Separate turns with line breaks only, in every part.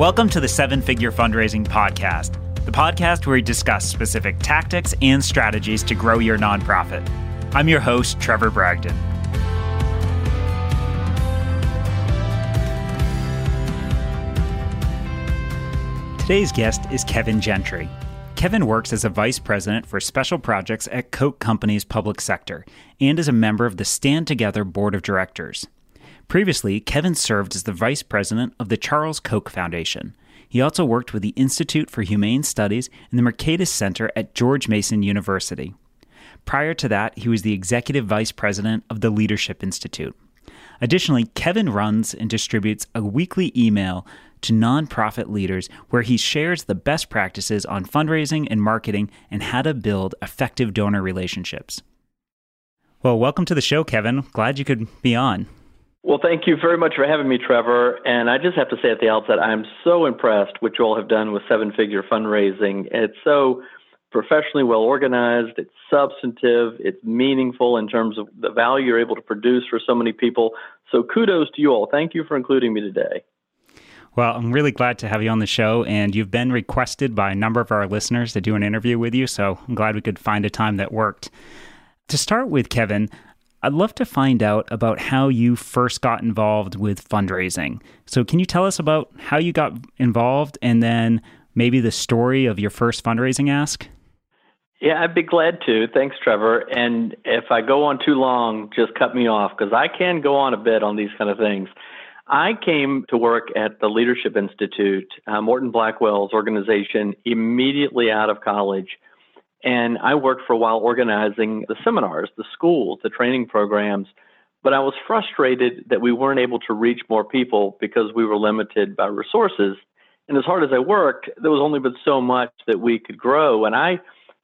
Welcome to the Seven Figure Fundraising Podcast, the podcast where we discuss specific tactics and strategies to grow your nonprofit. I'm your host, Trevor Bragdon. Today's guest is Kevin Gentry. Kevin works as a vice president for special projects at Koch Companies public sector and is a member of the Stand Together board of directors. Previously, Kevin served as the vice president of the Charles Koch Foundation. He also worked with the Institute for Humane Studies and the Mercatus Center at George Mason University. Prior to that, he was the executive vice president of the Leadership Institute. Additionally, Kevin runs and distributes a weekly email to nonprofit leaders where he shares the best practices on fundraising and marketing and how to build effective donor relationships. Well, welcome to the show, Kevin. Glad you could be on.
Well, thank you very much for having me, Trevor. And I just have to say at the outset, I'm so impressed what you all have done with seven figure fundraising. It's so professionally well organized, it's substantive, it's meaningful in terms of the value you're able to produce for so many people. So kudos to you all. Thank you for including me today.
Well, I'm really glad to have you on the show, and you've been requested by a number of our listeners to do an interview with you, so I'm glad we could find a time that worked. To start with, Kevin, I'd love to find out about how you first got involved with fundraising. So, can you tell us about how you got involved and then maybe the story of your first fundraising ask?
Yeah, I'd be glad to. Thanks, Trevor. And if I go on too long, just cut me off because I can go on a bit on these kind of things. I came to work at the Leadership Institute, uh, Morton Blackwell's organization, immediately out of college. And I worked for a while organizing the seminars, the schools, the training programs. But I was frustrated that we weren't able to reach more people because we were limited by resources. And as hard as I worked, there was only but so much that we could grow. And I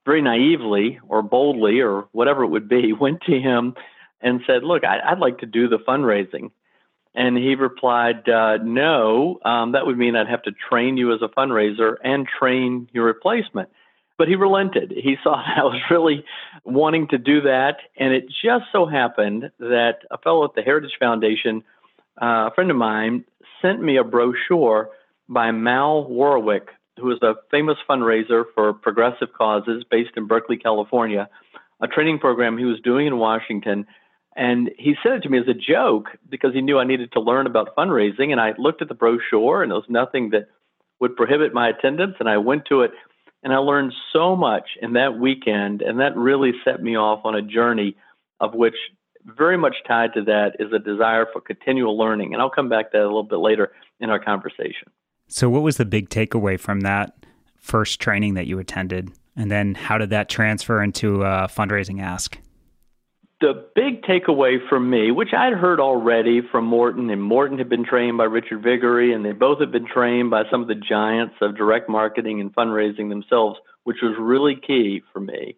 very naively or boldly or whatever it would be went to him and said, Look, I, would like to do the fundraising. And he replied, uh, No, um, that would mean I'd have to train you as a fundraiser and train your replacement. But he relented. He saw that I was really wanting to do that. And it just so happened that a fellow at the Heritage Foundation, uh, a friend of mine, sent me a brochure by Mal Warwick, who is a famous fundraiser for progressive causes based in Berkeley, California, a training program he was doing in Washington and he sent it to me as a joke because he knew I needed to learn about fundraising. And I looked at the brochure and there was nothing that would prohibit my attendance. And I went to it and I learned so much in that weekend. And that really set me off on a journey of which very much tied to that is a desire for continual learning. And I'll come back to that a little bit later in our conversation.
So, what was the big takeaway from that first training that you attended? And then, how did that transfer into a fundraising ask?
The big takeaway from me, which I'd heard already from Morton, and Morton had been trained by Richard Viguerie, and they both had been trained by some of the giants of direct marketing and fundraising themselves, which was really key for me.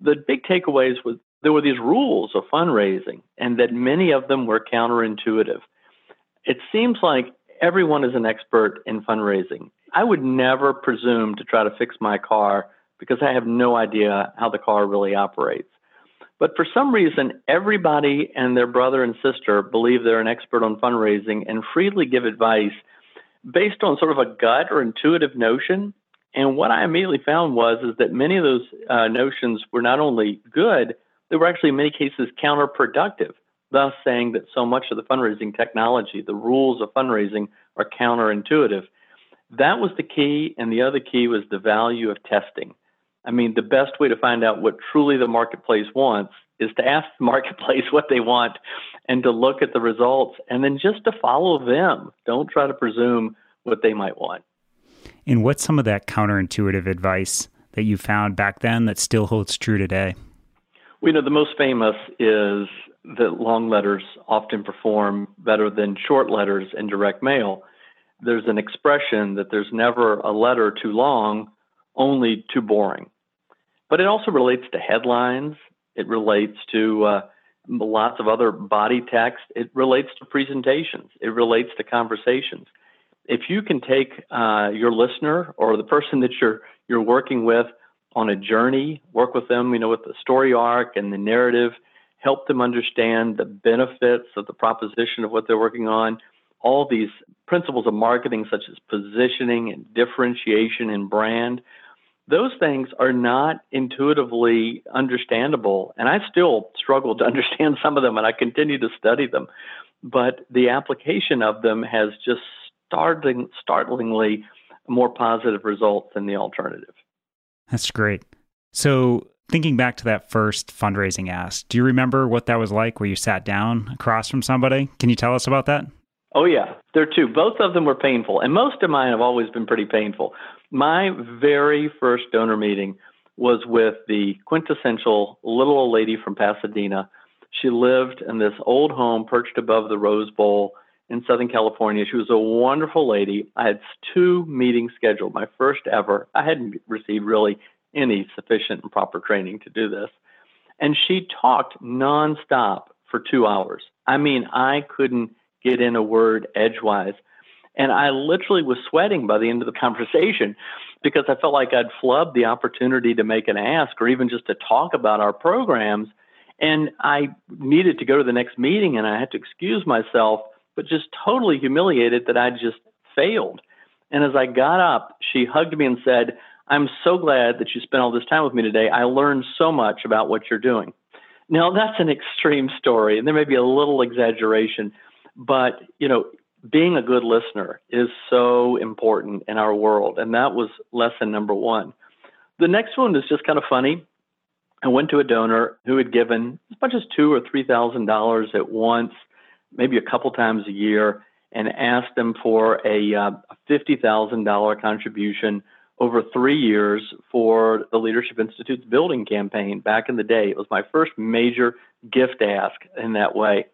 The big takeaways was there were these rules of fundraising, and that many of them were counterintuitive. It seems like everyone is an expert in fundraising. I would never presume to try to fix my car because I have no idea how the car really operates. But for some reason, everybody and their brother and sister believe they're an expert on fundraising and freely give advice based on sort of a gut or intuitive notion. And what I immediately found was is that many of those uh, notions were not only good, they were actually in many cases counterproductive, thus saying that so much of the fundraising technology, the rules of fundraising, are counterintuitive. That was the key, and the other key was the value of testing. I mean, the best way to find out what truly the marketplace wants is to ask the marketplace what they want and to look at the results and then just to follow them. Don't try to presume what they might want.
And what's some of that counterintuitive advice that you found back then that still holds true today?
We know the most famous is that long letters often perform better than short letters in direct mail. There's an expression that there's never a letter too long, only too boring. But it also relates to headlines. It relates to uh, lots of other body text. It relates to presentations. It relates to conversations. If you can take uh, your listener or the person that you're you're working with on a journey, work with them, you know, with the story arc and the narrative, help them understand the benefits of the proposition of what they're working on, all these principles of marketing, such as positioning and differentiation and brand, those things are not intuitively understandable. And I still struggle to understand some of them, and I continue to study them. But the application of them has just startling, startlingly more positive results than the alternative.
That's great. So, thinking back to that first fundraising ask, do you remember what that was like where you sat down across from somebody? Can you tell us about that?
Oh, yeah. There are two. Both of them were painful, and most of mine have always been pretty painful. My very first donor meeting was with the quintessential little old lady from Pasadena. She lived in this old home perched above the Rose Bowl in Southern California. She was a wonderful lady. I had two meetings scheduled, my first ever. I hadn't received really any sufficient and proper training to do this. And she talked nonstop for two hours. I mean, I couldn't get in a word edgewise. And I literally was sweating by the end of the conversation because I felt like I'd flubbed the opportunity to make an ask or even just to talk about our programs. And I needed to go to the next meeting and I had to excuse myself, but just totally humiliated that I'd just failed. And as I got up, she hugged me and said, I'm so glad that you spent all this time with me today. I learned so much about what you're doing. Now, that's an extreme story, and there may be a little exaggeration, but you know, being a good listener is so important in our world. And that was lesson number one. The next one is just kind of funny. I went to a donor who had given as much as two or three thousand dollars at once, maybe a couple times a year, and asked them for a, uh, fifty thousand dollar contribution over three years for the Leadership Institute's building campaign back in the day. It was my first major gift ask in that way.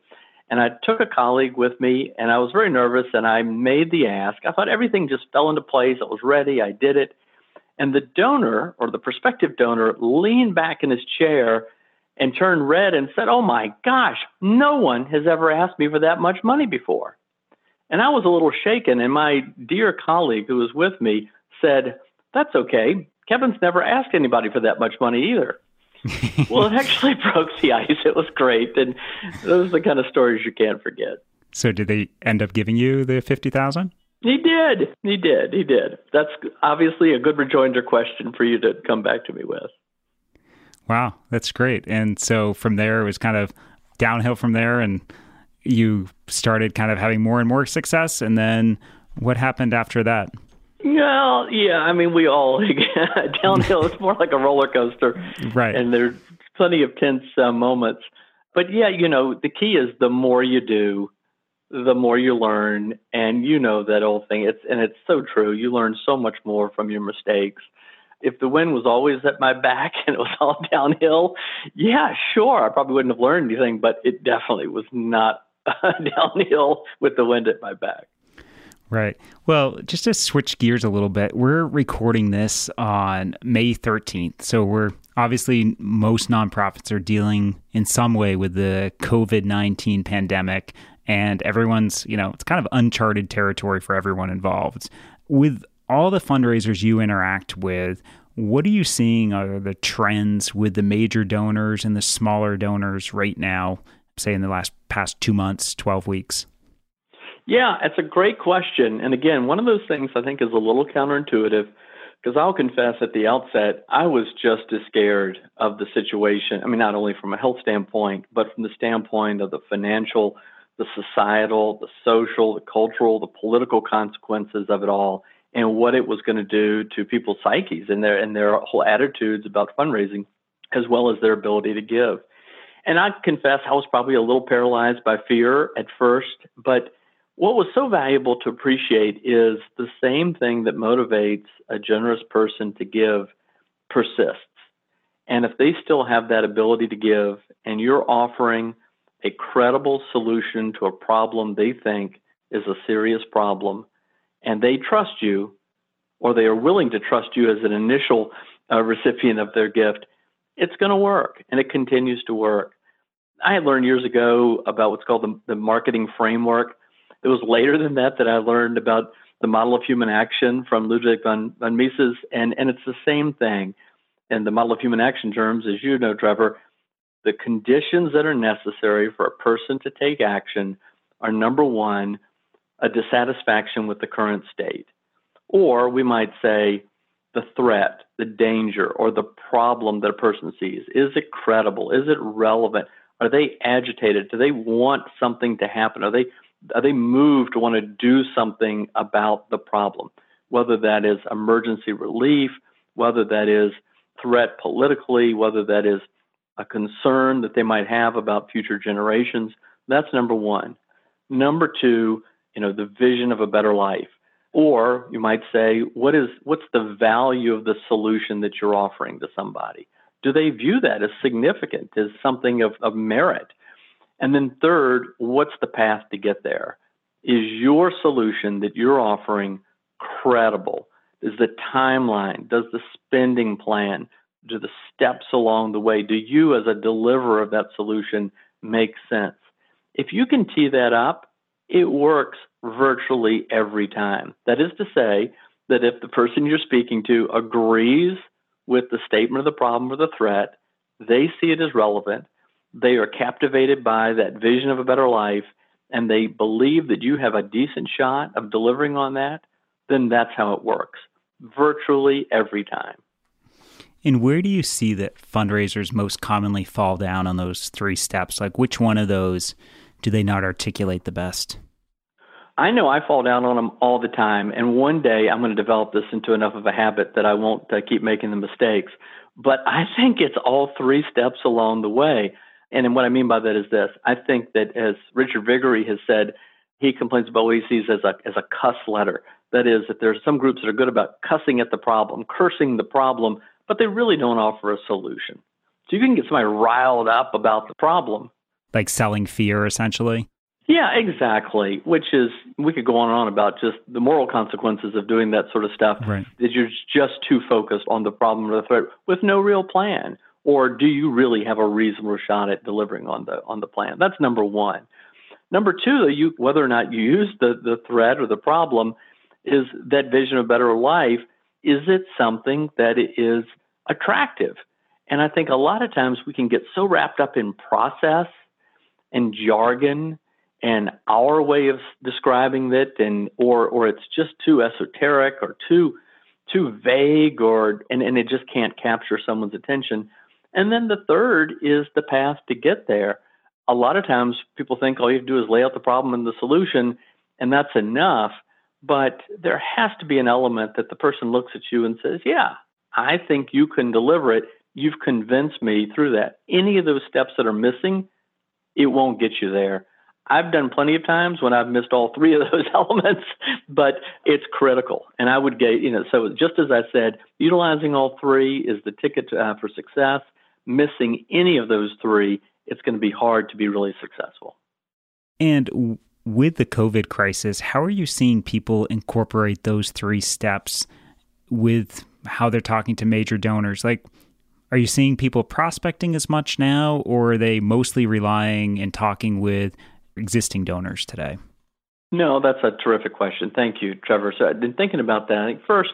And I took a colleague with me, and I was very nervous, and I made the ask. I thought everything just fell into place. I was ready. I did it. And the donor, or the prospective donor, leaned back in his chair and turned red and said, Oh my gosh, no one has ever asked me for that much money before. And I was a little shaken. And my dear colleague who was with me said, That's okay. Kevin's never asked anybody for that much money either well, it actually broke the ice. It was great, and those are the kind of stories you can't forget.
So, did they end up giving you the fifty thousand?
He did. He did. He did. That's obviously a good rejoinder question for you to come back to me with.
Wow, that's great. And so from there, it was kind of downhill from there, and you started kind of having more and more success. And then what happened after that?
Well, yeah, I mean, we all downhill. It's more like a roller coaster,
right?
And there's plenty of tense uh, moments. But yeah, you know, the key is the more you do, the more you learn, and you know that old thing. It's and it's so true. You learn so much more from your mistakes. If the wind was always at my back and it was all downhill, yeah, sure, I probably wouldn't have learned anything. But it definitely was not downhill with the wind at my back.
Right. Well, just to switch gears a little bit, we're recording this on May 13th. So we're obviously most nonprofits are dealing in some way with the COVID 19 pandemic, and everyone's, you know, it's kind of uncharted territory for everyone involved. With all the fundraisers you interact with, what are you seeing are the trends with the major donors and the smaller donors right now, say in the last past two months, 12 weeks?
Yeah, it's a great question. And again, one of those things I think is a little counterintuitive because I'll confess at the outset, I was just as scared of the situation. I mean, not only from a health standpoint, but from the standpoint of the financial, the societal, the social, the cultural, the political consequences of it all, and what it was going to do to people's psyches and their and their whole attitudes about fundraising, as well as their ability to give. And I confess I was probably a little paralyzed by fear at first, but what was so valuable to appreciate is the same thing that motivates a generous person to give persists. And if they still have that ability to give and you're offering a credible solution to a problem they think is a serious problem and they trust you or they are willing to trust you as an initial uh, recipient of their gift, it's going to work and it continues to work. I had learned years ago about what's called the, the marketing framework it was later than that that I learned about the model of human action from Ludwig von, von Mises, and, and it's the same thing. In the model of human action terms, as you know, Trevor, the conditions that are necessary for a person to take action are number one, a dissatisfaction with the current state. Or we might say the threat, the danger, or the problem that a person sees. Is it credible? Is it relevant? Are they agitated? Do they want something to happen? Are they are they moved to want to do something about the problem? Whether that is emergency relief, whether that is threat politically, whether that is a concern that they might have about future generations. That's number one. Number two, you know, the vision of a better life. Or you might say, what is what's the value of the solution that you're offering to somebody? Do they view that as significant, as something of, of merit? And then third, what's the path to get there? Is your solution that you're offering credible? Is the timeline, does the spending plan, do the steps along the way, do you as a deliverer of that solution make sense? If you can tee that up, it works virtually every time. That is to say, that if the person you're speaking to agrees with the statement of the problem or the threat, they see it as relevant, they are captivated by that vision of a better life, and they believe that you have a decent shot of delivering on that, then that's how it works virtually every time.
And where do you see that fundraisers most commonly fall down on those three steps? Like, which one of those do they not articulate the best?
I know I fall down on them all the time, and one day I'm going to develop this into enough of a habit that I won't uh, keep making the mistakes. But I think it's all three steps along the way. And what I mean by that is this I think that, as Richard Viguerie has said, he complains about what he sees as a, as a cuss letter. That is, that there's some groups that are good about cussing at the problem, cursing the problem, but they really don't offer a solution. So you can get somebody riled up about the problem.
Like selling fear, essentially?
Yeah, exactly. Which is, we could go on and on about just the moral consequences of doing that sort of stuff.
Right.
That you're just too focused on the problem or the threat with no real plan. Or do you really have a reasonable shot at delivering on the on the plan? That's number one. Number two, you whether or not you use the, the threat or the problem is that vision of better life. Is it something that is attractive? And I think a lot of times we can get so wrapped up in process and jargon and our way of describing it and or or it's just too esoteric or too too vague or and, and it just can't capture someone's attention. And then the third is the path to get there. A lot of times people think all you have to do is lay out the problem and the solution and that's enough. But there has to be an element that the person looks at you and says, Yeah, I think you can deliver it. You've convinced me through that. Any of those steps that are missing, it won't get you there. I've done plenty of times when I've missed all three of those elements, but it's critical. And I would get, you know, so just as I said, utilizing all three is the ticket uh, for success. Missing any of those three, it's going to be hard to be really successful.
And with the COVID crisis, how are you seeing people incorporate those three steps with how they're talking to major donors? Like, are you seeing people prospecting as much now, or are they mostly relying and talking with existing donors today?
No, that's a terrific question. Thank you, Trevor. So I've been thinking about that. I think first,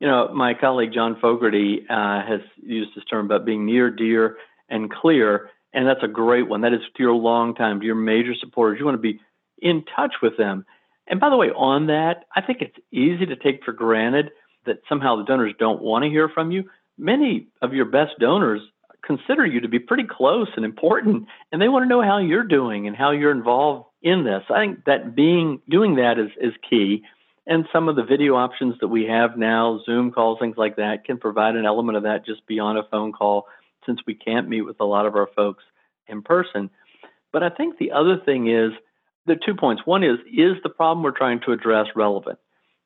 you know, my colleague John Fogarty uh, has used this term about being near, dear, and clear, and that's a great one. That is to your long time, to your major supporters. You want to be in touch with them. And by the way, on that, I think it's easy to take for granted that somehow the donors don't want to hear from you. Many of your best donors consider you to be pretty close and important, and they want to know how you're doing and how you're involved in this. I think that being doing that is is key. And some of the video options that we have now, Zoom calls, things like that, can provide an element of that just beyond a phone call, since we can't meet with a lot of our folks in person. But I think the other thing is there are two points. One is, is the problem we're trying to address relevant?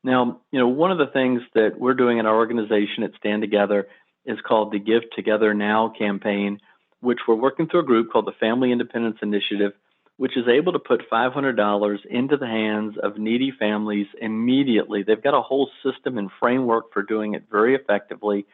Now, you know, one of the things that we're doing in our organization at Stand Together is called the Give Together Now campaign, which we're working through a group called the Family Independence Initiative, which is able to put $500 into the hands of needy families immediately. They've got a whole system and framework for doing it very effectively.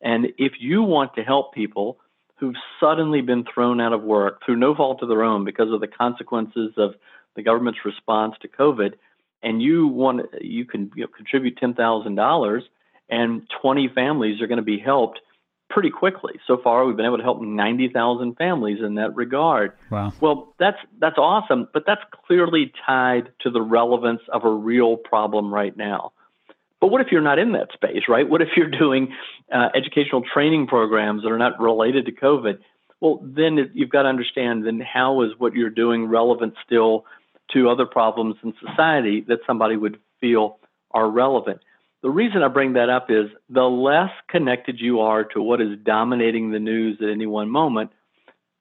And if you want to help people who've suddenly been thrown out of work through no fault of their own because of the consequences of the government's response to COVID, and you want you can you know, contribute ten thousand dollars and 20 families are going to be helped pretty quickly. So far, we've been able to help 90,000 families in that regard.
Wow.
Well, that's that's awesome, but that's clearly tied to the relevance of a real problem right now. But what if you're not in that space, right? What if you're doing uh, educational training programs that are not related to COVID? Well, then it, you've got to understand then how is what you're doing relevant still to other problems in society that somebody would feel are relevant. The reason I bring that up is the less connected you are to what is dominating the news at any one moment,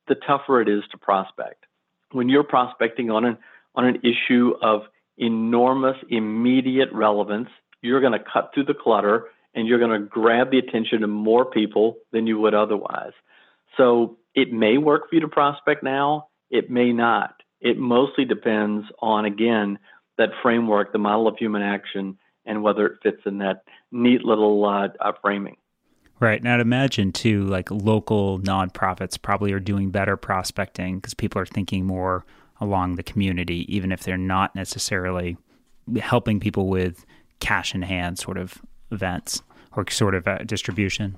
the tougher it is to prospect. When you're prospecting on an on an issue of enormous immediate relevance, you're going to cut through the clutter and you're going to grab the attention of more people than you would otherwise. So it may work for you to prospect now, it may not. It mostly depends on again that framework, the model of human action and whether it fits in that neat little uh, uh, framing.
Right. Now, I'd imagine too, like local nonprofits probably are doing better prospecting because people are thinking more along the community, even if they're not necessarily helping people with cash in hand sort of events or sort of uh, distribution.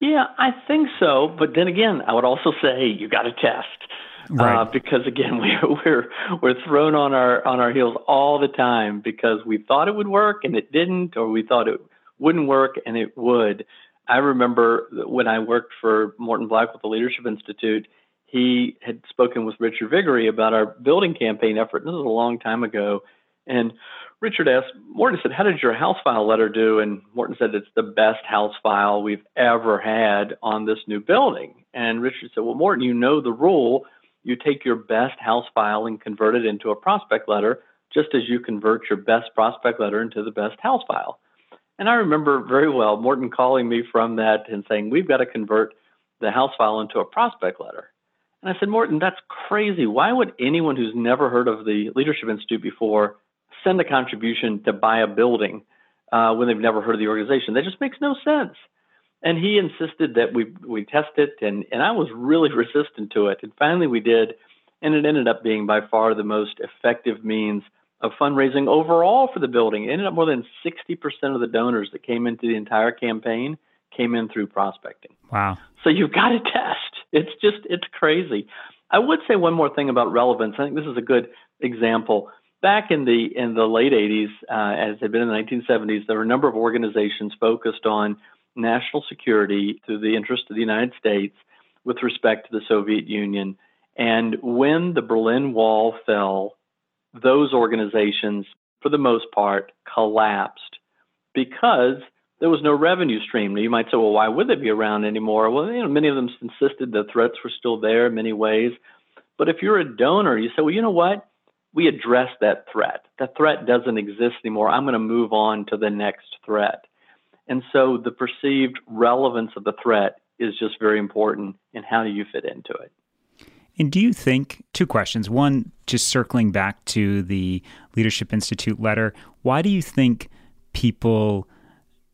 Yeah, I think so. But then again, I would also say you got to test.
Right.
Uh, because again, we're we're we're thrown on our on our heels all the time because we thought it would work and it didn't, or we thought it wouldn't work and it would. I remember when I worked for Morton Black with the Leadership Institute, he had spoken with Richard Viguerie about our building campaign effort. This was a long time ago, and Richard asked Morton said, "How did your house file letter do?" And Morton said, "It's the best house file we've ever had on this new building." And Richard said, "Well, Morton, you know the rule." You take your best house file and convert it into a prospect letter, just as you convert your best prospect letter into the best house file. And I remember very well Morton calling me from that and saying, We've got to convert the house file into a prospect letter. And I said, Morton, that's crazy. Why would anyone who's never heard of the Leadership Institute before send a contribution to buy a building uh, when they've never heard of the organization? That just makes no sense and he insisted that we we test it and and I was really resistant to it. And finally we did and it ended up being by far the most effective means of fundraising overall for the building. It ended up more than 60% of the donors that came into the entire campaign came in through prospecting.
Wow.
So you've got to test. It's just it's crazy. I would say one more thing about relevance. I think this is a good example. Back in the in the late 80s uh, as had been in the 1970s there were a number of organizations focused on national security to the interest of the United States with respect to the Soviet Union. And when the Berlin Wall fell, those organizations, for the most part, collapsed because there was no revenue stream. Now, you might say, well, why would they be around anymore? Well, you know, many of them insisted the threats were still there in many ways. But if you're a donor, you say, well, you know what? We address that threat. That threat doesn't exist anymore. I'm going to move on to the next threat. And so the perceived relevance of the threat is just very important and how do you fit into it?
And do you think, two questions. One, just circling back to the Leadership Institute letter, why do you think people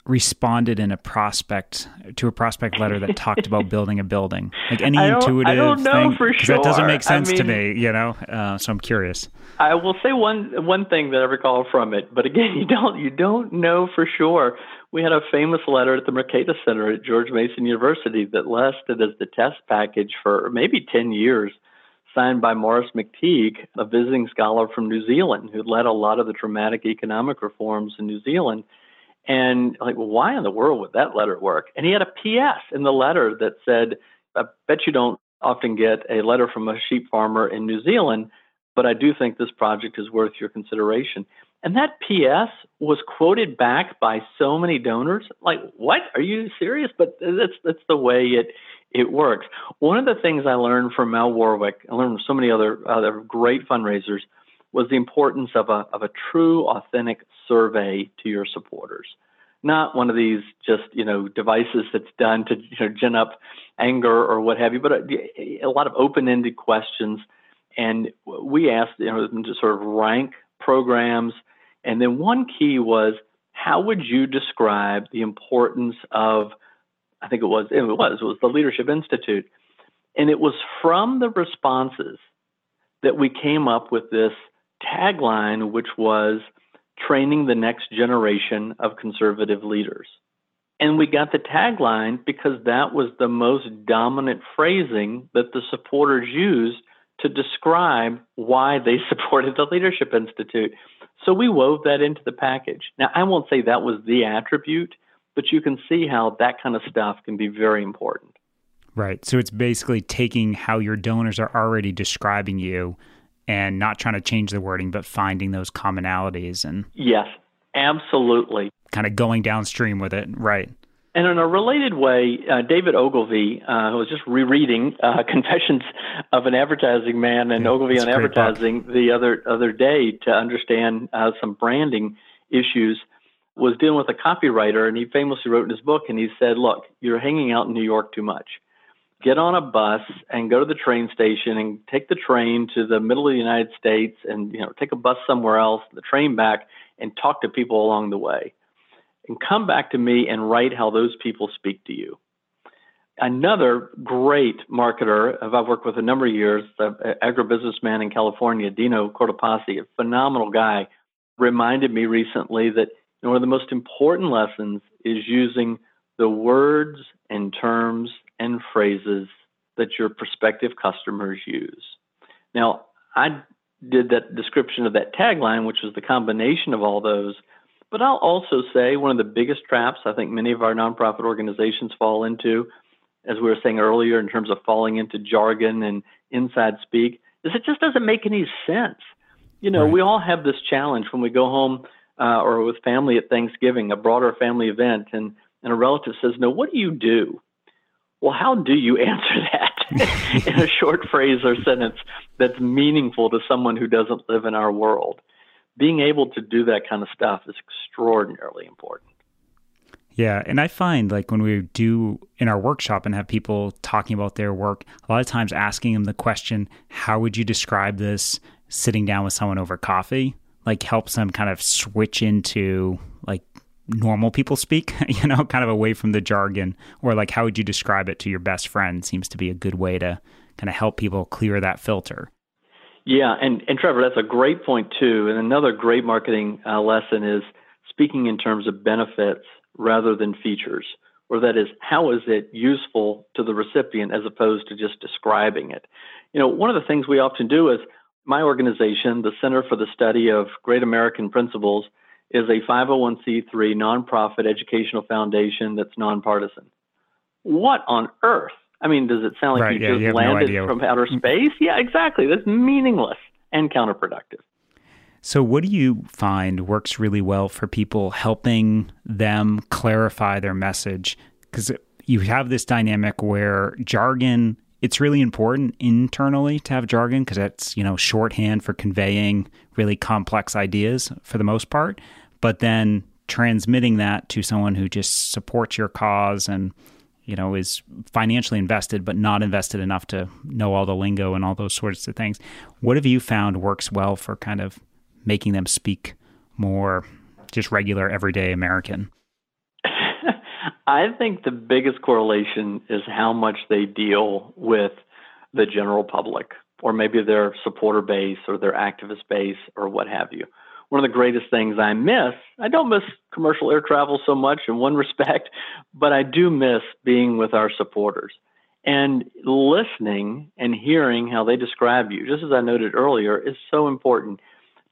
responded in a prospect to a prospect letter that talked about building a building? Like any
I
intuitive
I don't know
thing?
for sure.
That doesn't make sense
I mean,
to me, you know. Uh, so I'm curious.
I will say one one thing that I recall from it, but again, you don't you don't know for sure. We had a famous letter at the Mercatus Center at George Mason University that lasted as the test package for maybe ten years, signed by Maurice McTigue, a visiting scholar from New Zealand who led a lot of the dramatic economic reforms in New Zealand. And like, well, why in the world would that letter work? And he had a PS in the letter that said, I bet you don't often get a letter from a sheep farmer in New Zealand but I do think this project is worth your consideration. And that PS was quoted back by so many donors. Like, what? Are you serious? But that's that's the way it it works. One of the things I learned from Mal Warwick, I learned from so many other other great fundraisers, was the importance of a of a true, authentic survey to your supporters. Not one of these just you know devices that's done to you know gin up anger or what have you, but a, a lot of open-ended questions and we asked you know, them to sort of rank programs. And then one key was how would you describe the importance of, I think it was, it was, it was the Leadership Institute. And it was from the responses that we came up with this tagline, which was training the next generation of conservative leaders. And we got the tagline because that was the most dominant phrasing that the supporters used to describe why they supported the Leadership Institute. So we wove that into the package. Now, I won't say that was the attribute, but you can see how that kind of stuff can be very important.
Right. So it's basically taking how your donors are already describing you and not trying to change the wording, but finding those commonalities and.
Yes, absolutely.
Kind of going downstream with it. Right.
And in a related way, uh, David Ogilvy, uh, who was just rereading uh, Confessions of an Advertising Man and yeah, Ogilvy on Advertising book. the other other day to understand uh, some branding issues, was dealing with a copywriter, and he famously wrote in his book, and he said, "Look, you're hanging out in New York too much. Get on a bus and go to the train station and take the train to the middle of the United States, and you know take a bus somewhere else, the train back, and talk to people along the way." And come back to me and write how those people speak to you. Another great marketer I've worked with a number of years, the agribusinessman in California, Dino Cortopassi, a phenomenal guy, reminded me recently that one of the most important lessons is using the words and terms and phrases that your prospective customers use. Now, I did that description of that tagline, which was the combination of all those but I'll also say one of the biggest traps I think many of our nonprofit organizations fall into, as we were saying earlier, in terms of falling into jargon and inside speak, is it just doesn't make any sense. You know, right. we all have this challenge when we go home uh, or with family at Thanksgiving, a broader family event, and, and a relative says, No, what do you do? Well, how do you answer that in a short phrase or sentence that's meaningful to someone who doesn't live in our world? Being able to do that kind of stuff is extraordinarily important.
Yeah, and I find like when we do in our workshop and have people talking about their work, a lot of times asking them the question, "How would you describe this?" sitting down with someone over coffee, like helps them kind of switch into like normal people speak, you know, kind of away from the jargon or like how would you describe it to your best friend seems to be a good way to kind of help people clear that filter.
Yeah, and, and Trevor, that's a great point too. And another great marketing uh, lesson is speaking in terms of benefits rather than features, or that is, how is it useful to the recipient as opposed to just describing it? You know, one of the things we often do is my organization, the Center for the Study of Great American Principles, is a 501c3 nonprofit educational foundation that's nonpartisan. What on earth I mean, does it sound like
right,
you
yeah,
just
you
landed
no
from outer mm-hmm. space? Yeah, exactly. That's meaningless and counterproductive.
So, what do you find works really well for people helping them clarify their message? Because you have this dynamic where jargon, it's really important internally to have jargon because that's, you know, shorthand for conveying really complex ideas for the most part. But then transmitting that to someone who just supports your cause and you know, is financially invested but not invested enough to know all the lingo and all those sorts of things. What have you found works well for kind of making them speak more just regular everyday American?
I think the biggest correlation is how much they deal with the general public or maybe their supporter base or their activist base or what have you one of the greatest things I miss. I don't miss commercial air travel so much in one respect, but I do miss being with our supporters and listening and hearing how they describe you, just as I noted earlier, is so important.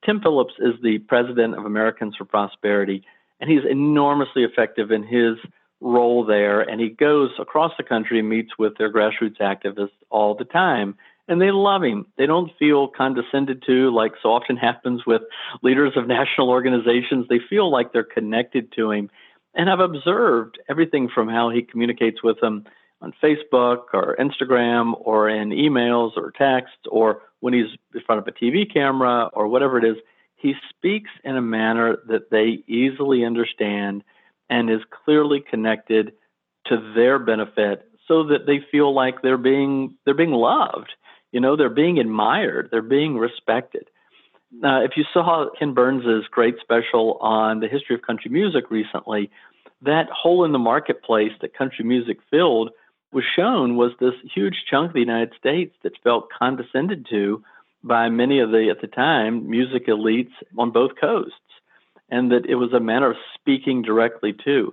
Tim Phillips is the president of Americans for Prosperity, and he's enormously effective in his role there. And he goes across the country and meets with their grassroots activists all the time and they love him. They don't feel condescended to, like so often happens with leaders of national organizations. They feel like they're connected to him. And I've observed everything from how he communicates with them on Facebook or Instagram or in emails or text or when he's in front of a TV camera or whatever it is. He speaks in a manner that they easily understand and is clearly connected to their benefit so that they feel like they're being they're being loved you know, they're being admired, they're being respected. Uh, if you saw Ken Burns's great special on the history of country music recently, that hole in the marketplace that country music filled was shown was this huge chunk of the United States that felt condescended to by many of the, at the time, music elites on both coasts, and that it was a matter of speaking directly to.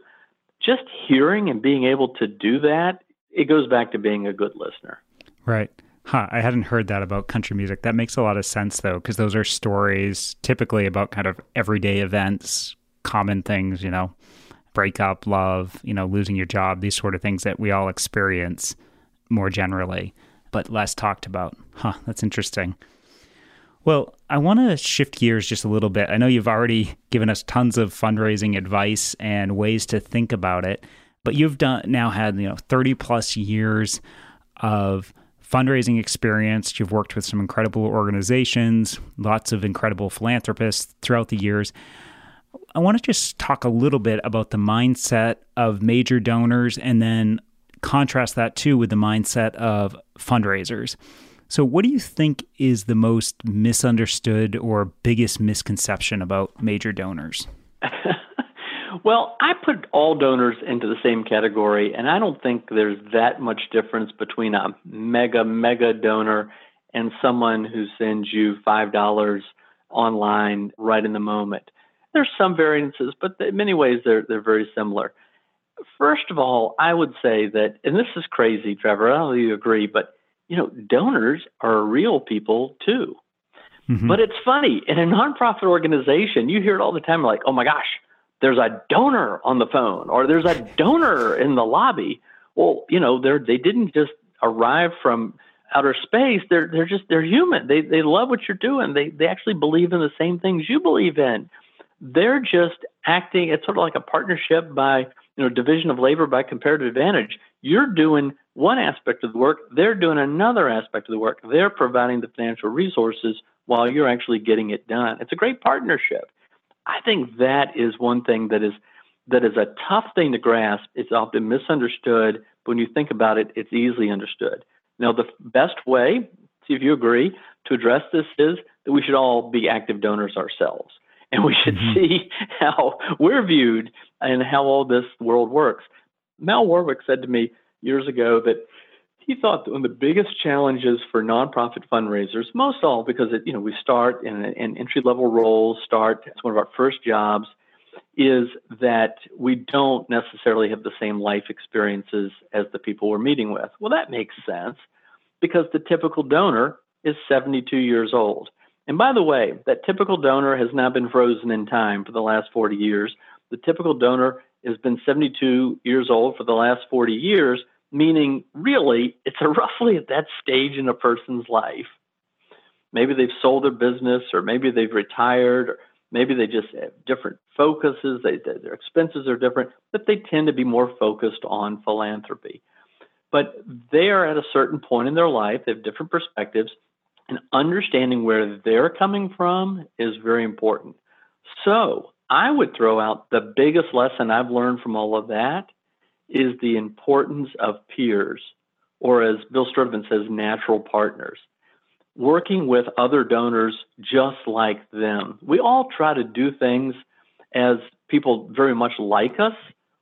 just hearing and being able to do that, it goes back to being a good listener.
Right. Huh, I hadn't heard that about country music. That makes a lot of sense though, because those are stories typically about kind of everyday events, common things, you know, breakup, love, you know, losing your job, these sort of things that we all experience more generally, but less talked about. Huh, that's interesting. Well, I want to shift gears just a little bit. I know you've already given us tons of fundraising advice and ways to think about it, but you've done now had, you know, 30 plus years of fundraising experience. You've worked with some incredible organizations, lots of incredible philanthropists throughout the years. I want to just talk a little bit about the mindset of major donors and then contrast that too with the mindset of fundraisers. So, what do you think is the most misunderstood or biggest misconception about major donors?
well, I put all donors into the same category, and I don't think there's that much difference between a mega, mega donor and someone who sends you $5 online right in the moment. There's some variances, but in many ways they're, they're very similar. First of all, I would say that, and this is crazy, Trevor, I don't know if you agree, but you know, donors are real people too. Mm-hmm. But it's funny in a nonprofit organization, you hear it all the time like, oh my gosh, there's a donor on the phone or there's a donor in the lobby. Well, you know, they're they didn't just arrive from outer space. They're they're just they're human. They they love what you're doing. They they actually believe in the same things you believe in. They're just acting. It's sort of like a partnership by you know division of labor by comparative advantage. You're doing one aspect of the work, they're doing another aspect of the work. They're providing the financial resources while you're actually getting it done. It's a great partnership. I think that is one thing that is that is a tough thing to grasp. It's often misunderstood, but when you think about it, it's easily understood. Now, the best way, see if you agree, to address this is that we should all be active donors ourselves. And we should mm-hmm. see how we're viewed and how all this world works. Mal Warwick said to me, years ago that he thought one of the biggest challenges for nonprofit fundraisers, most all because it, you know we start in an entry level role, start it's one of our first jobs, is that we don't necessarily have the same life experiences as the people we're meeting with. Well, that makes sense because the typical donor is 72 years old. And by the way, that typical donor has now been frozen in time for the last 40 years. The typical donor has been 72 years old for the last 40 years, meaning really it's roughly at that stage in a person's life. Maybe they've sold their business, or maybe they've retired, or maybe they just have different focuses. They, their expenses are different, but they tend to be more focused on philanthropy. But they are at a certain point in their life, they have different perspectives, and understanding where they're coming from is very important. So I would throw out the biggest lesson I've learned from all of that is the importance of peers, or as Bill Sturtevant says, natural partners. Working with other donors just like them. We all try to do things as people very much like us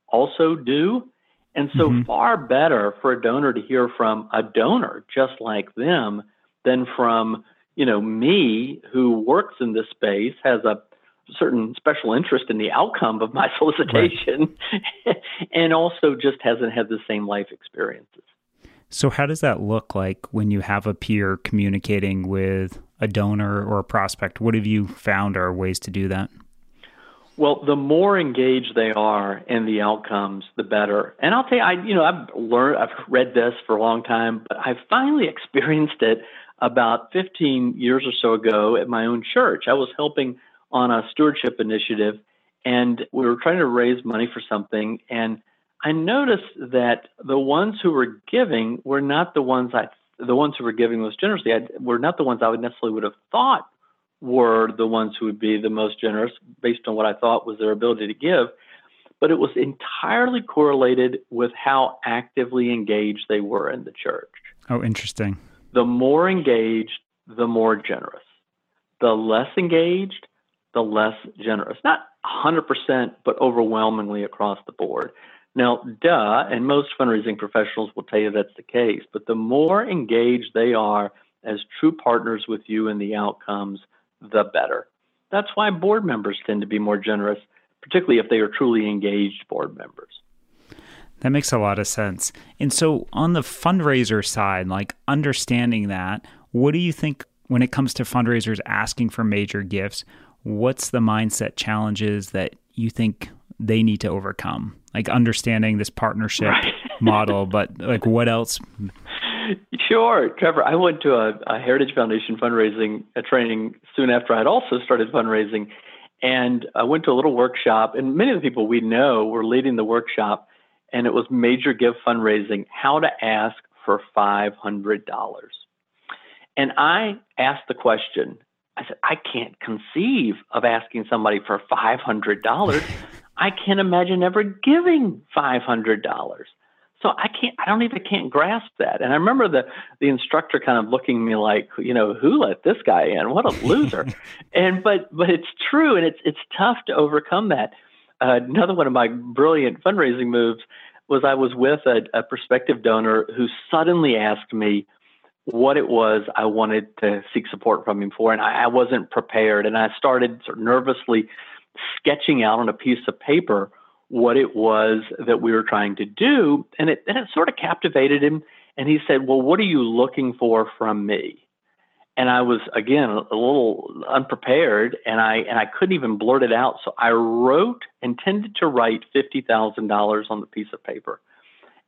also do. And so mm-hmm. far better for a donor to hear from a donor just like them than from, you know, me who works in this space, has a certain special interest in the outcome of my solicitation right. and also just hasn't had the same life experiences.
So, how does that look like when you have a peer communicating with a donor or a prospect? What have you found are ways to do that?
Well, the more engaged they are in the outcomes, the better. And I'll tell you, I you know I've learned, I've read this for a long time, but I finally experienced it about 15 years or so ago at my own church. I was helping on a stewardship initiative, and we were trying to raise money for something. And I noticed that the ones who were giving were not the ones I, the ones who were giving most generously, I, were not the ones I would necessarily would have thought were the ones who would be the most generous based on what I thought was their ability to give. But it was entirely correlated with how actively engaged they were in the church.
Oh, interesting.
The more engaged, the more generous. The less engaged, the less generous. Not 100%, but overwhelmingly across the board. Now, duh, and most fundraising professionals will tell you that's the case, but the more engaged they are as true partners with you in the outcomes, the better. That's why board members tend to be more generous, particularly if they are truly engaged board members.
That makes a lot of sense. And so, on the fundraiser side, like understanding that, what do you think when it comes to fundraisers asking for major gifts? What's the mindset challenges that you think they need to overcome? Like understanding this partnership right. model, but like what else?
Sure, Trevor. I went to a, a Heritage Foundation fundraising a training soon after I had also started fundraising, and I went to a little workshop. And many of the people we know were leading the workshop, and it was major give fundraising: how to ask for five hundred dollars. And I asked the question. I said, I can't conceive of asking somebody for five hundred dollars. I can't imagine ever giving five hundred dollars. So I can't, I don't even can't grasp that. And I remember the the instructor kind of looking at me like, you know, who let this guy in? What a loser! and but but it's true, and it's it's tough to overcome that. Uh, another one of my brilliant fundraising moves was I was with a, a prospective donor who suddenly asked me what it was I wanted to seek support from him for, and I, I wasn't prepared, and I started sort of nervously sketching out on a piece of paper what it was that we were trying to do. And it, and it sort of captivated him. And he said, Well, what are you looking for from me? And I was again a little unprepared, and I and I couldn't even blurt it out. So I wrote, intended to write fifty thousand dollars on the piece of paper,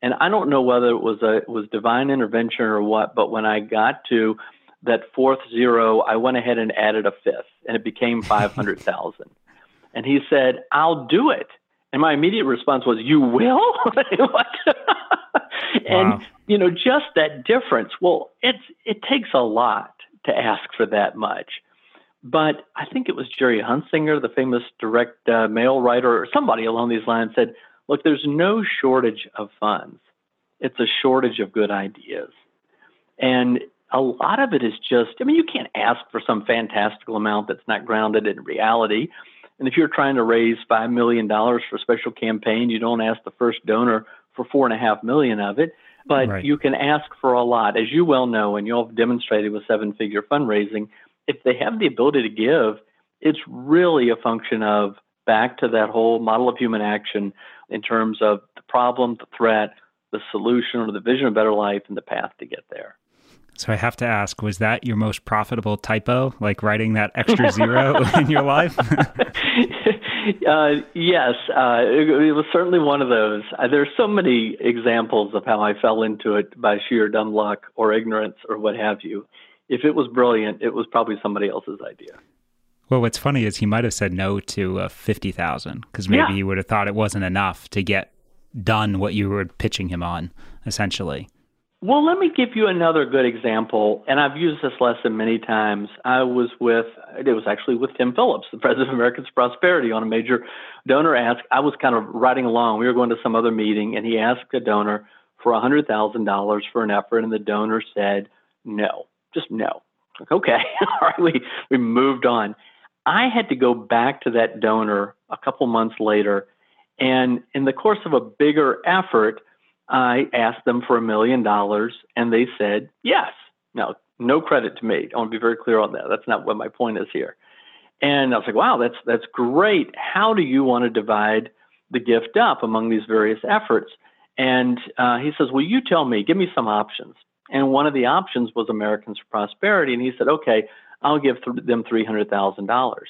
and I don't know whether it was a it was divine intervention or what. But when I got to that fourth zero, I went ahead and added a fifth, and it became five hundred thousand. and he said, "I'll do it." And my immediate response was, "You will?" and wow. you know, just that difference. Well, it's it takes a lot to ask for that much. But I think it was Jerry Huntsinger, the famous direct uh, mail writer, or somebody along these lines said, "Look, there's no shortage of funds. It's a shortage of good ideas." And a lot of it is just, I mean, you can't ask for some fantastical amount that's not grounded in reality. And if you're trying to raise five million dollars for a special campaign, you don't ask the first donor for four and a half million of it, but right. you can ask for a lot, as you well know, and you'll have demonstrated with seven-figure fundraising. If they have the ability to give, it's really a function of back to that whole model of human action in terms of the problem, the threat, the solution, or the vision of better life, and the path to get there.
So I have to ask, was that your most profitable typo, like writing that extra zero in your life?
uh, yes, uh, it, it, was certainly one of those. Uh, there's so many examples of how I fell into it by sheer dumb luck or ignorance or what have you. If it was brilliant, it was probably somebody else's idea.
Well, what's funny is he might have said no to uh, fifty thousand because maybe yeah. you would have thought it wasn't enough to get done what you were pitching him on, essentially.
Well, let me give you another good example, and I've used this lesson many times. I was with, it was actually with Tim Phillips, the president of Americans for Prosperity, on a major donor ask. I was kind of riding along. We were going to some other meeting, and he asked a donor for $100,000 for an effort, and the donor said no, just no. Like, okay, all right, we, we moved on. I had to go back to that donor a couple months later, and in the course of a bigger effort, I asked them for a million dollars and they said yes. Now, no credit to me. I want to be very clear on that. That's not what my point is here. And I was like, wow, that's that's great. How do you want to divide the gift up among these various efforts? And uh, he says, well, you tell me. Give me some options. And one of the options was Americans for Prosperity. And he said, okay, I'll give th- them three hundred thousand dollars.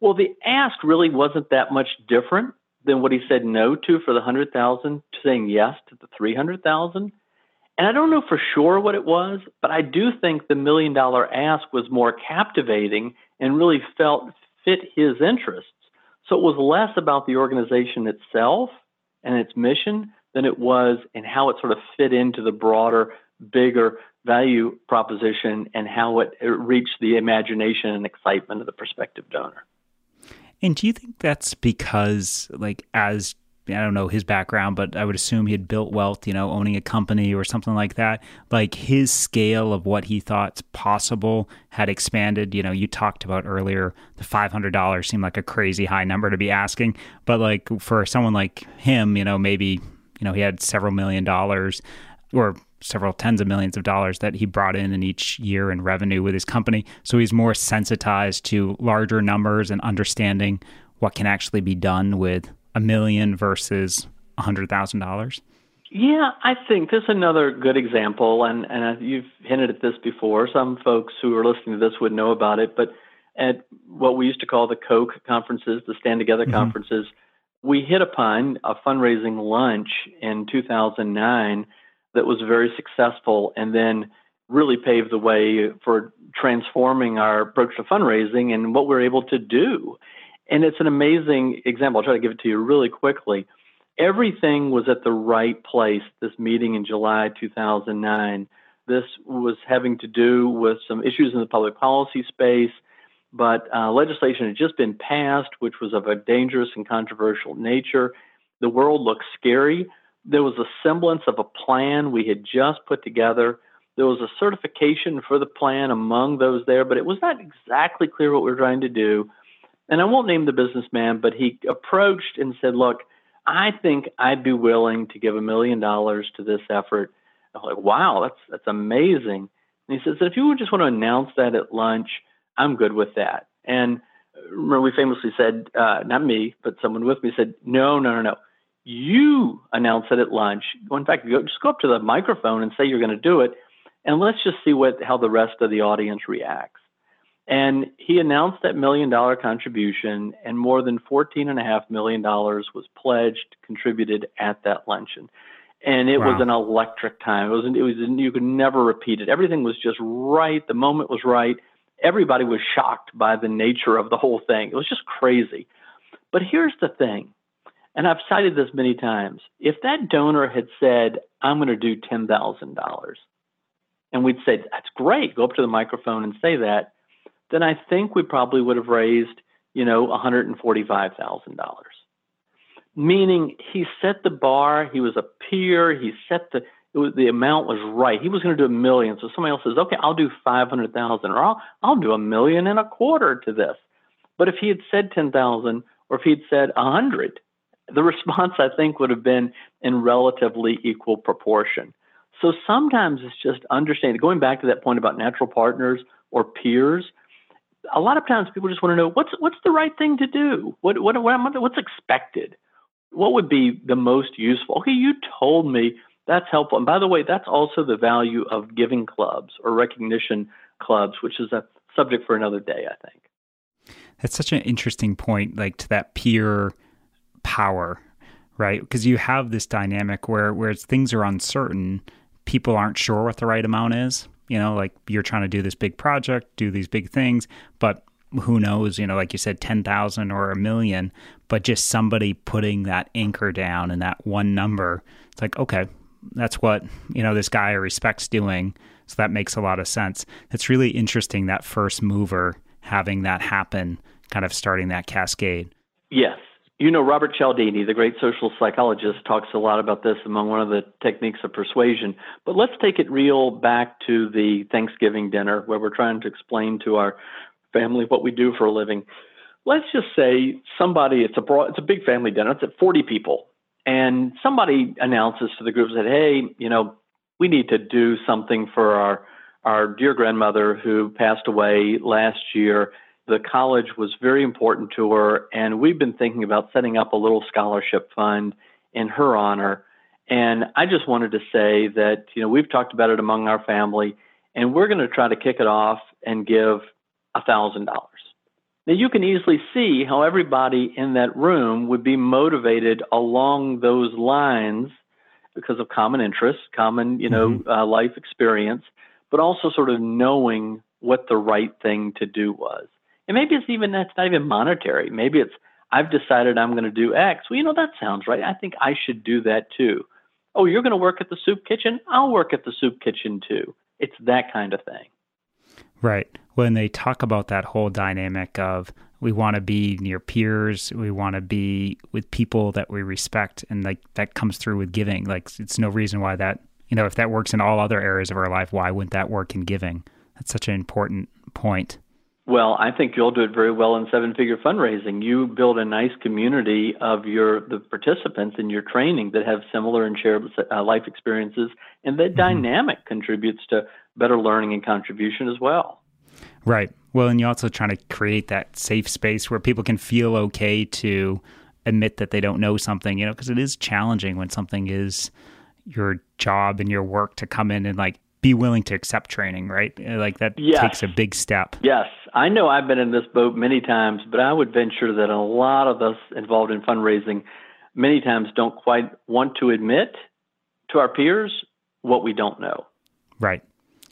Well, the ask really wasn't that much different than what he said no to for the 100,000 to saying yes to the 300,000. And I don't know for sure what it was, but I do think the million dollar ask was more captivating and really felt fit his interests. So it was less about the organization itself and its mission than it was in how it sort of fit into the broader, bigger value proposition and how it, it reached the imagination and excitement of the prospective donor.
And do you think that's because, like, as I don't know his background, but I would assume he had built wealth, you know, owning a company or something like that. Like his scale of what he thought's possible had expanded. You know, you talked about earlier the five hundred dollars seemed like a crazy high number to be asking, but like for someone like him, you know, maybe you know he had several million dollars or several tens of millions of dollars that he brought in in each year in revenue with his company. So he's more sensitized to larger numbers and understanding what can actually be done with a million versus a $100,000?
Yeah, I think this is another good example, and and you've hinted at this before. Some folks who are listening to this would know about it, but at what we used to call the Koch conferences, the Stand Together mm-hmm. conferences, we hit upon a fundraising lunch in 2009 that was very successful, and then really paved the way for transforming our approach to fundraising and what we're able to do. And it's an amazing example. I'll try to give it to you really quickly everything was at the right place this meeting in July 2009. This was having to do with some issues in the public policy space, but uh, legislation had just been passed, which was of a dangerous and controversial nature. The world looked scary. There was a semblance of a plan we had just put together. There was a certification for the plan among those there, but it was not exactly clear what we were trying to do. And I won't name the businessman, but he approached and said, Look, I think I'd be willing to give a million dollars to this effort. I'm like, wow, that's that's amazing. And he says, if you would just want to announce that at lunch, I'm good with that. And remember, we famously said, uh, not me, but someone with me said, no, no, no, no. You announce it at lunch. In fact, go, just go up to the microphone and say you're going to do it, and let's just see what how the rest of the audience reacts. And he announced that million dollar contribution, and more than $14.5 million was pledged, contributed at that luncheon. And it wow. was an electric time. It was, it was, you could never repeat it. Everything was just right. The moment was right. Everybody was shocked by the nature of the whole thing. It was just crazy. But here's the thing, and I've cited this many times. If that donor had said, I'm going to do $10,000, and we'd say, That's great, go up to the microphone and say that then I think we probably would have raised, you know, $145,000. Meaning he set the bar, he was a peer, he set the was, the amount was right. He was going to do a million. So somebody else says, "Okay, I'll do 500,000 or I'll I'll do a million and a quarter to this." But if he had said 10,000 or if he'd said 100, the response I think would have been in relatively equal proportion. So sometimes it's just understanding going back to that point about natural partners or peers a lot of times people just want to know what's what's the right thing to do. What what, what what's expected? What would be the most useful? Okay, you told me that's helpful. And by the way, that's also the value of giving clubs or recognition clubs, which is a subject for another day, I think.
That's such an interesting point, like to that peer power, right? Because you have this dynamic where where things are uncertain, people aren't sure what the right amount is you know, like you're trying to do this big project, do these big things, but who knows, you know, like you said, 10,000 or a million, but just somebody putting that anchor down and that one number, it's like, okay, that's what, you know, this guy respect's doing. So that makes a lot of sense. It's really interesting that first mover having that happen, kind of starting that cascade.
Yes. You know, Robert Cialdini, the great social psychologist, talks a lot about this among one of the techniques of persuasion. But let's take it real back to the Thanksgiving dinner where we're trying to explain to our family what we do for a living. Let's just say somebody, it's a broad, it's a big family dinner, it's at 40 people, and somebody announces to the group that, hey, you know, we need to do something for our our dear grandmother who passed away last year the college was very important to her, and we've been thinking about setting up a little scholarship fund in her honor. And I just wanted to say that, you know, we've talked about it among our family, and we're going to try to kick it off and give $1,000. Now, you can easily see how everybody in that room would be motivated along those lines because of common interests, common, you know, mm-hmm. uh, life experience, but also sort of knowing what the right thing to do was. And maybe it's even that's not even monetary. Maybe it's I've decided I'm going to do X. Well, you know that sounds right. I think I should do that too. Oh, you're going to work at the soup kitchen? I'll work at the soup kitchen too. It's that kind of thing.
Right. When they talk about that whole dynamic of we want to be near peers, we want to be with people that we respect, and like that comes through with giving. Like it's no reason why that you know if that works in all other areas of our life, why wouldn't that work in giving? That's such an important point.
Well, I think you'll do it very well in seven figure fundraising. You build a nice community of your the participants in your training that have similar and shared uh, life experiences, and that mm-hmm. dynamic contributes to better learning and contribution as well.
Right. Well, and you're also trying to create that safe space where people can feel okay to admit that they don't know something, you know, because it is challenging when something is your job and your work to come in and like be willing to accept training, right? Uh, like that yes. takes a big step.
Yes. I know I've been in this boat many times, but I would venture that a lot of us involved in fundraising many times don't quite want to admit to our peers what we don't know.
Right.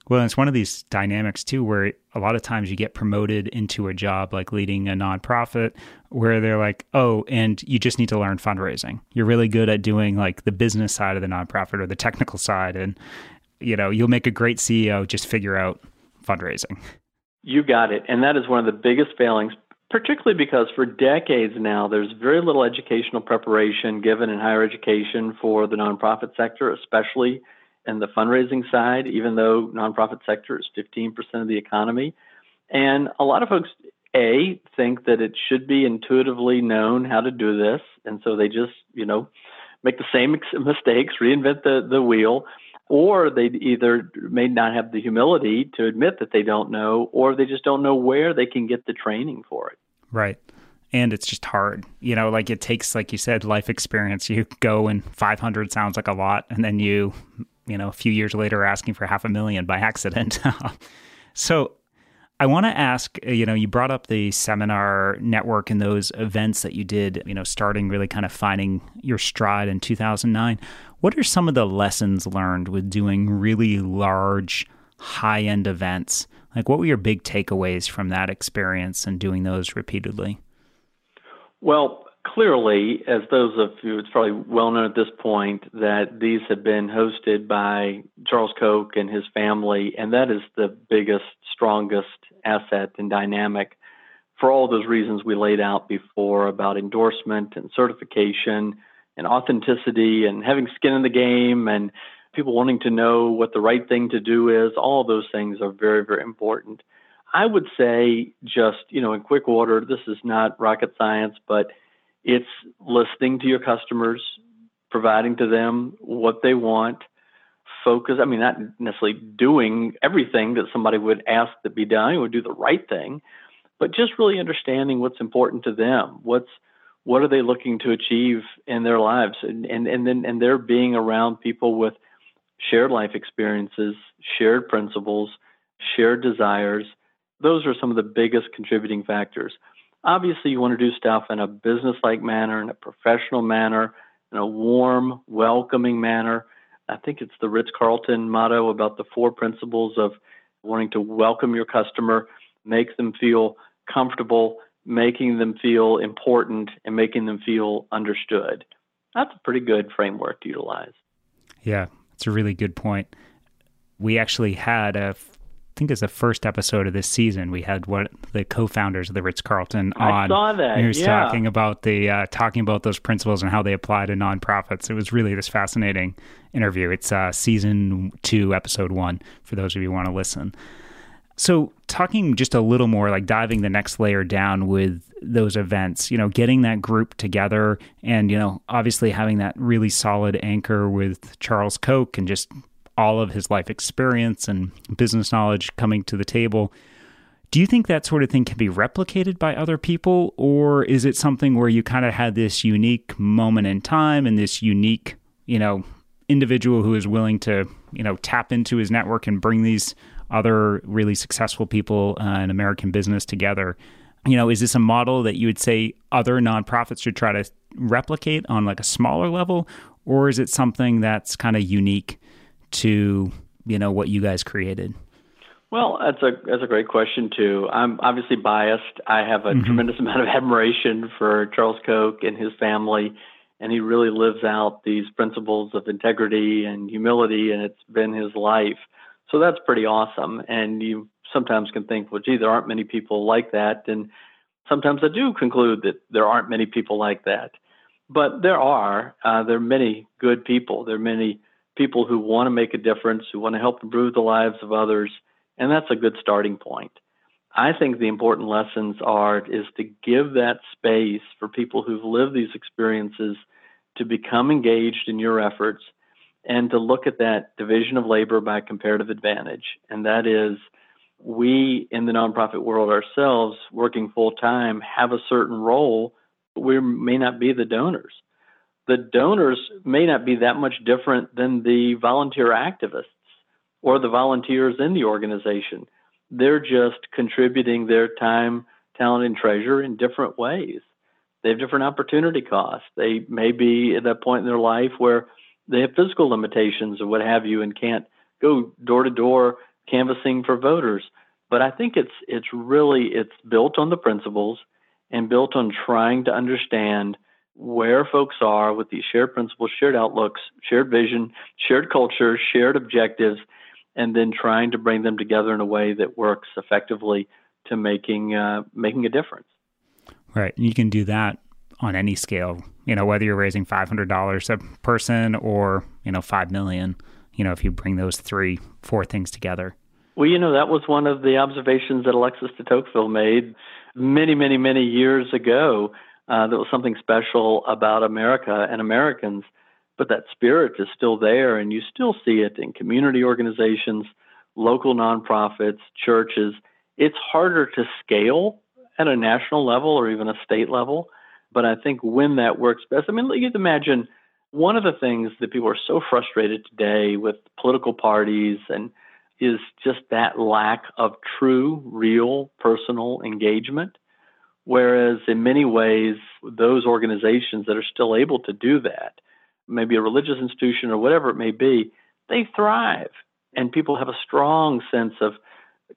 Well, it's one of these dynamics too, where a lot of times you get promoted into a job like leading a nonprofit, where they're like, "Oh, and you just need to learn fundraising. You're really good at doing like the business side of the nonprofit or the technical side, and you know you'll make a great CEO. Just figure out fundraising."
You got it, and that is one of the biggest failings, particularly because for decades now there's very little educational preparation given in higher education for the nonprofit sector, especially in the fundraising side, even though nonprofit sector is 15% of the economy. And a lot of folks, A, think that it should be intuitively known how to do this. And so they just, you know, make the same mistakes, reinvent the, the wheel, or they either may not have the humility to admit that they don't know, or they just don't know where they can get the training for it.
Right and it's just hard. You know, like it takes, like you said, life experience. You go and 500 sounds like a lot, and then you you know, a few years later asking for half a million by accident. so I want to ask, you know, you brought up the seminar network and those events that you did, you know, starting really kind of finding your stride in 2009. What are some of the lessons learned with doing really large, high end events? Like, what were your big takeaways from that experience and doing those repeatedly?
Well, clearly, as those of you, it's probably well known at this point that these have been hosted by Charles Koch and his family, and that is the biggest, strongest asset and dynamic for all those reasons we laid out before about endorsement and certification and authenticity and having skin in the game and people wanting to know what the right thing to do is. All of those things are very, very important. I would say, just, you know, in quick order, this is not rocket science, but it's listening to your customers, providing to them what they want, focus. I mean, not necessarily doing everything that somebody would ask to be done, you would do the right thing, but just really understanding what's important to them. What's what are they looking to achieve in their lives and, and, and then and they're being around people with shared life experiences, shared principles, shared desires. Those are some of the biggest contributing factors. Obviously, you want to do stuff in a business like manner, in a professional manner, in a warm, welcoming manner. I think it's the Ritz Carlton motto about the four principles of wanting to welcome your customer, make them feel comfortable, making them feel important, and making them feel understood. That's a pretty good framework to utilize.
Yeah, it's a really good point. We actually had a think it's the first episode of this season. We had what the co-founders of the Ritz Carlton on.
I saw that.
He was
yeah.
talking about the uh, talking about those principles and how they apply to nonprofits. It was really this fascinating interview. It's uh, season two, episode one. For those of you who want to listen. So, talking just a little more, like diving the next layer down with those events, you know, getting that group together and, you know, obviously having that really solid anchor with Charles Koch and just all of his life experience and business knowledge coming to the table. Do you think that sort of thing can be replicated by other people, or is it something where you kind of had this unique moment in time and this unique, you know, individual who is willing to, you know, tap into his network and bring these other really successful people uh, in American business together? You know, is this a model that you would say other nonprofits should try to replicate on like a smaller level, or is it something that's kind of unique to you know what you guys created?
Well, that's a that's a great question too. I'm obviously biased. I have a mm-hmm. tremendous amount of admiration for Charles Koch and his family, and he really lives out these principles of integrity and humility, and it's been his life. So that's pretty awesome. And you sometimes can think, well, gee, there aren't many people like that, and sometimes I do conclude that there aren't many people like that. But there are. Uh, there are many good people. There are many people who want to make a difference, who want to help improve the lives of others, and that's a good starting point. I think the important lessons are is to give that space for people who've lived these experiences to become engaged in your efforts and to look at that division of labor by comparative advantage. And that is, we in the nonprofit world ourselves, working full time, have a certain role we may not be the donors. The donors may not be that much different than the volunteer activists or the volunteers in the organization. They're just contributing their time, talent, and treasure in different ways. They have different opportunity costs. They may be at that point in their life where they have physical limitations or what have you and can't go door to door canvassing for voters. But I think it's it's really it's built on the principles and built on trying to understand where folks are with these shared principles, shared outlooks, shared vision, shared culture, shared objectives, and then trying to bring them together in a way that works effectively to making uh, making a difference.
Right, you can do that on any scale. You know, whether you're raising five hundred dollars a person or you know five million. You know, if you bring those three, four things together.
Well, you know, that was one of the observations that Alexis de Tocqueville made many, many, many years ago. Uh, there was something special about America and Americans, but that spirit is still there, and you still see it in community organizations, local nonprofits, churches. It's harder to scale at a national level or even a state level, but I think when that works best, I mean, you can imagine one of the things that people are so frustrated today with political parties and is just that lack of true, real, personal engagement. Whereas in many ways, those organizations that are still able to do that, maybe a religious institution or whatever it may be, they thrive. And people have a strong sense of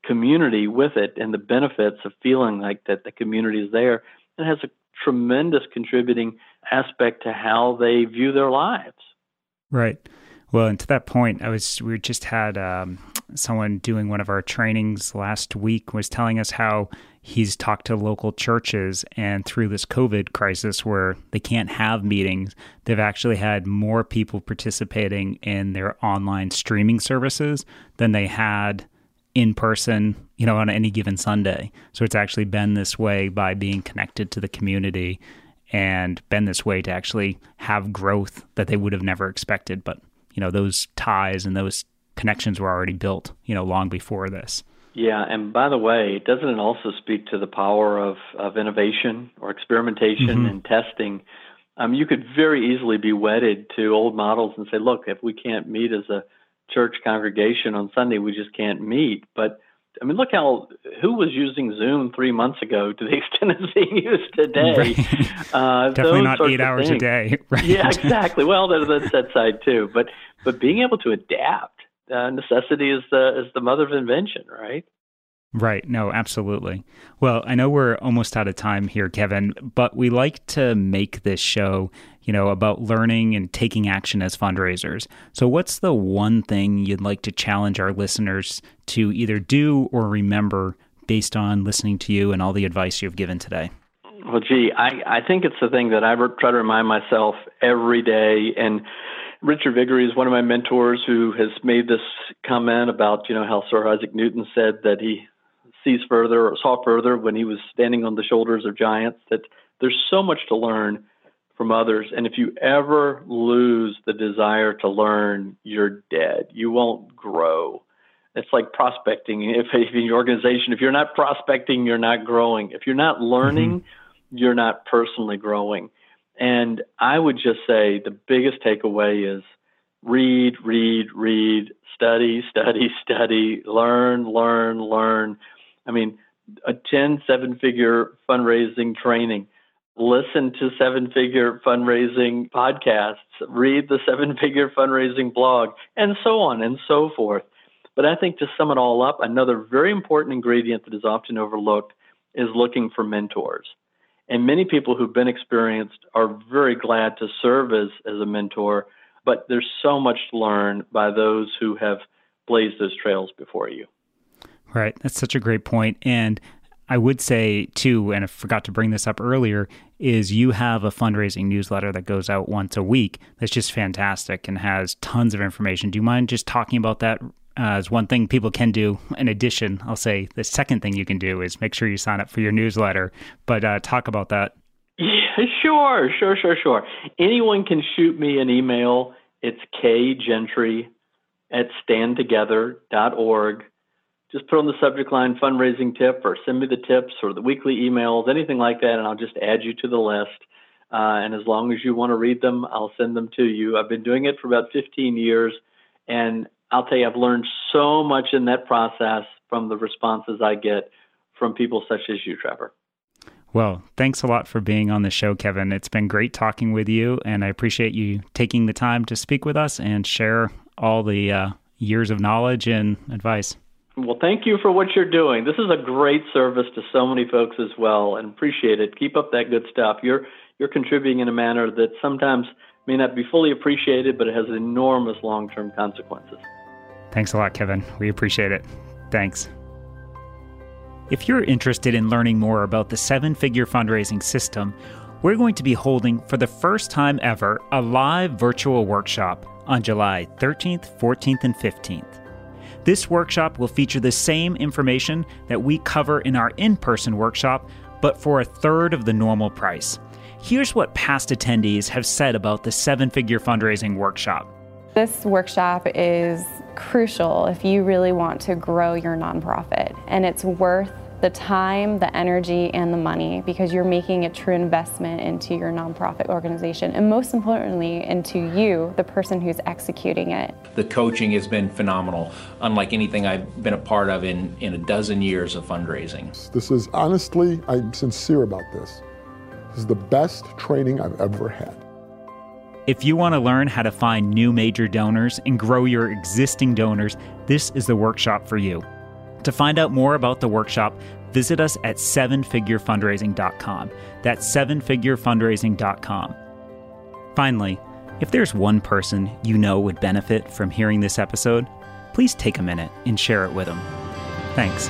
community with it and the benefits of feeling like that the community is there. and has a tremendous contributing aspect to how they view their lives.
Right. Well, and to that point, I was we just had um, someone doing one of our trainings last week was telling us how he's talked to local churches and through this COVID crisis where they can't have meetings, they've actually had more people participating in their online streaming services than they had in person, you know, on any given Sunday. So it's actually been this way by being connected to the community and been this way to actually have growth that they would have never expected. But you know those ties and those connections were already built you know long before this
yeah and by the way doesn't it also speak to the power of of innovation or experimentation mm-hmm. and testing um, you could very easily be wedded to old models and say look if we can't meet as a church congregation on sunday we just can't meet but I mean, look how who was using Zoom three months ago to the extent it's being used today.
Right. Uh, Definitely not eight hours a day. Right?
Yeah, exactly. Well, there's, that side too. But but being able to adapt, uh, necessity is the is the mother of invention, right?
Right. No, absolutely. Well, I know we're almost out of time here, Kevin, but we like to make this show, you know, about learning and taking action as fundraisers. So, what's the one thing you'd like to challenge our listeners to either do or remember based on listening to you and all the advice you've given today?
Well, gee, I, I think it's the thing that I try to remind myself every day. And Richard Viguerie is one of my mentors who has made this comment about, you know, how Sir Isaac Newton said that he sees further or saw further when he was standing on the shoulders of giants, that there's so much to learn from others. And if you ever lose the desire to learn, you're dead. You won't grow. It's like prospecting. If, if in your organization, if you're not prospecting, you're not growing. If you're not learning, mm-hmm. you're not personally growing. And I would just say the biggest takeaway is read, read, read, study, study, study, learn, learn, learn. I mean, attend seven figure fundraising training, listen to seven figure fundraising podcasts, read the seven figure fundraising blog, and so on and so forth. But I think to sum it all up, another very important ingredient that is often overlooked is looking for mentors. And many people who've been experienced are very glad to serve as, as a mentor, but there's so much to learn by those who have blazed those trails before you.
Right. That's such a great point. And I would say, too, and I forgot to bring this up earlier, is you have a fundraising newsletter that goes out once a week that's just fantastic and has tons of information. Do you mind just talking about that uh, as one thing people can do. In addition, I'll say the second thing you can do is make sure you sign up for your newsletter. But uh, talk about that.
Yeah, sure, sure, sure, sure. Anyone can shoot me an email. It's kgentry at standtogether.org just put on the subject line fundraising tip or send me the tips or the weekly emails, anything like that, and I'll just add you to the list. Uh, and as long as you want to read them, I'll send them to you. I've been doing it for about 15 years, and I'll tell you, I've learned so much in that process from the responses I get from people such as you, Trevor.
Well, thanks a lot for being on the show, Kevin. It's been great talking with you, and I appreciate you taking the time to speak with us and share all the uh, years of knowledge and advice.
Well, thank you for what you're doing. This is a great service to so many folks as well, and appreciate it. Keep up that good stuff. You're you're contributing in a manner that sometimes may not be fully appreciated, but it has enormous long-term consequences.
Thanks a lot, Kevin. We appreciate it. Thanks. If you're interested in learning more about the seven figure fundraising system, we're going to be holding, for the first time ever, a live virtual workshop on July 13th, 14th, and 15th. This workshop will feature the same information that we cover in our in person workshop, but for a third of the normal price. Here's what past attendees have said about the seven figure fundraising workshop.
This workshop is crucial if you really want to grow your nonprofit, and it's worth the time, the energy, and the money because you're making a true investment into your nonprofit organization and most importantly into you, the person who's executing it.
The coaching has been phenomenal, unlike anything I've been a part of in, in a dozen years of fundraising.
This is honestly, I'm sincere about this. This is the best training I've ever had.
If you want to learn how to find new major donors and grow your existing donors, this is the workshop for you. To find out more about the workshop, visit us at sevenfigurefundraising.com. That's sevenfigurefundraising.com. Finally, if there's one person you know would benefit from hearing this episode, please take a minute and share it with them. Thanks.